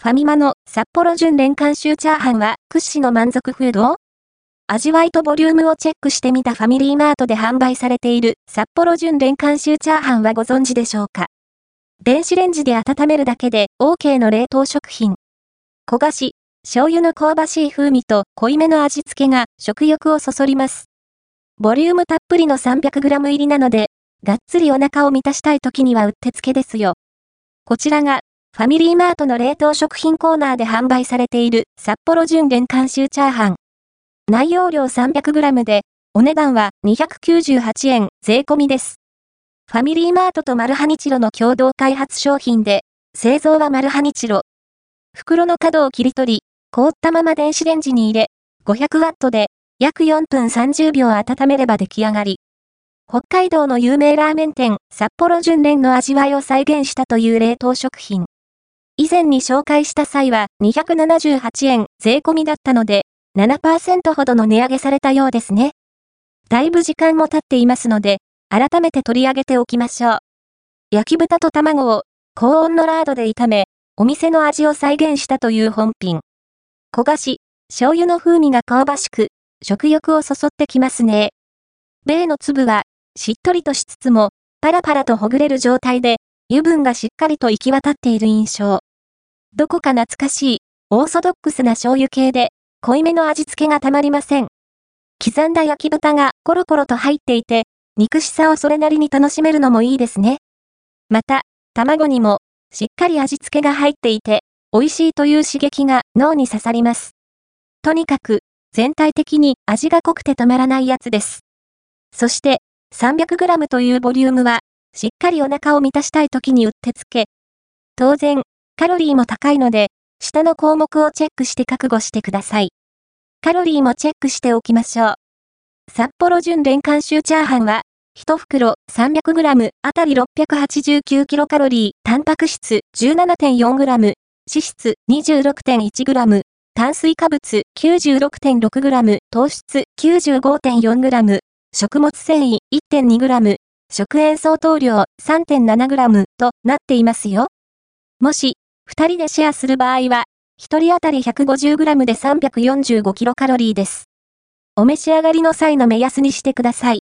ファミマの札幌純連監修チャーハンは屈指の満足フード味わいとボリュームをチェックしてみたファミリーマートで販売されている札幌純連監修チャーハンはご存知でしょうか？電子レンジで温めるだけで OK の冷凍食品。焦がし、醤油の香ばしい風味と濃いめの味付けが食欲をそそります。ボリュームたっぷりの 300g 入りなので、がっつりお腹を満たしたい時にはうってつけですよ。こちらがファミリーマートの冷凍食品コーナーで販売されている札幌純連監修チャーハン。内容量 300g で、お値段は298円税込みです。ファミリーマートとマルハニチロの共同開発商品で、製造はマルハニチロ。袋の角を切り取り、凍ったまま電子レンジに入れ、500ワットで約4分30秒温めれば出来上がり。北海道の有名ラーメン店、札幌純連の味わいを再現したという冷凍食品。以前に紹介した際は278円税込みだったので、7%ほどの値上げされたようですね。だいぶ時間も経っていますので、改めて取り上げておきましょう。焼き豚と卵を高温のラードで炒め、お店の味を再現したという本品。焦がし、醤油の風味が香ばしく、食欲をそそってきますね。米の粒は、しっとりとしつつも、パラパラとほぐれる状態で、油分がしっかりと行き渡っている印象。どこか懐かしい、オーソドックスな醤油系で、濃いめの味付けがたまりません。刻んだ焼き豚がコロコロと入っていて、肉しさをそれなりに楽しめるのもいいですね。また、卵にも、しっかり味付けが入っていて、美味しいという刺激が脳に刺さります。とにかく、全体的に味が濃くてたまらないやつです。そして、300g というボリュームは、しっかりお腹を満たしたい時にうってつけ。当然、カロリーも高いので、下の項目をチェックして覚悟してください。カロリーもチェックしておきましょう。札幌純連監修チャーハンは、1袋 300g あたり 689kcal、タンパク質 17.4g、脂質 26.1g、炭水化物 96.6g、糖質 95.4g、食物繊維 1.2g、食塩相当量 3.7g となっていますよ。もし、二人でシェアする場合は、一人当たり 150g で 345kcal です。お召し上がりの際の目安にしてください。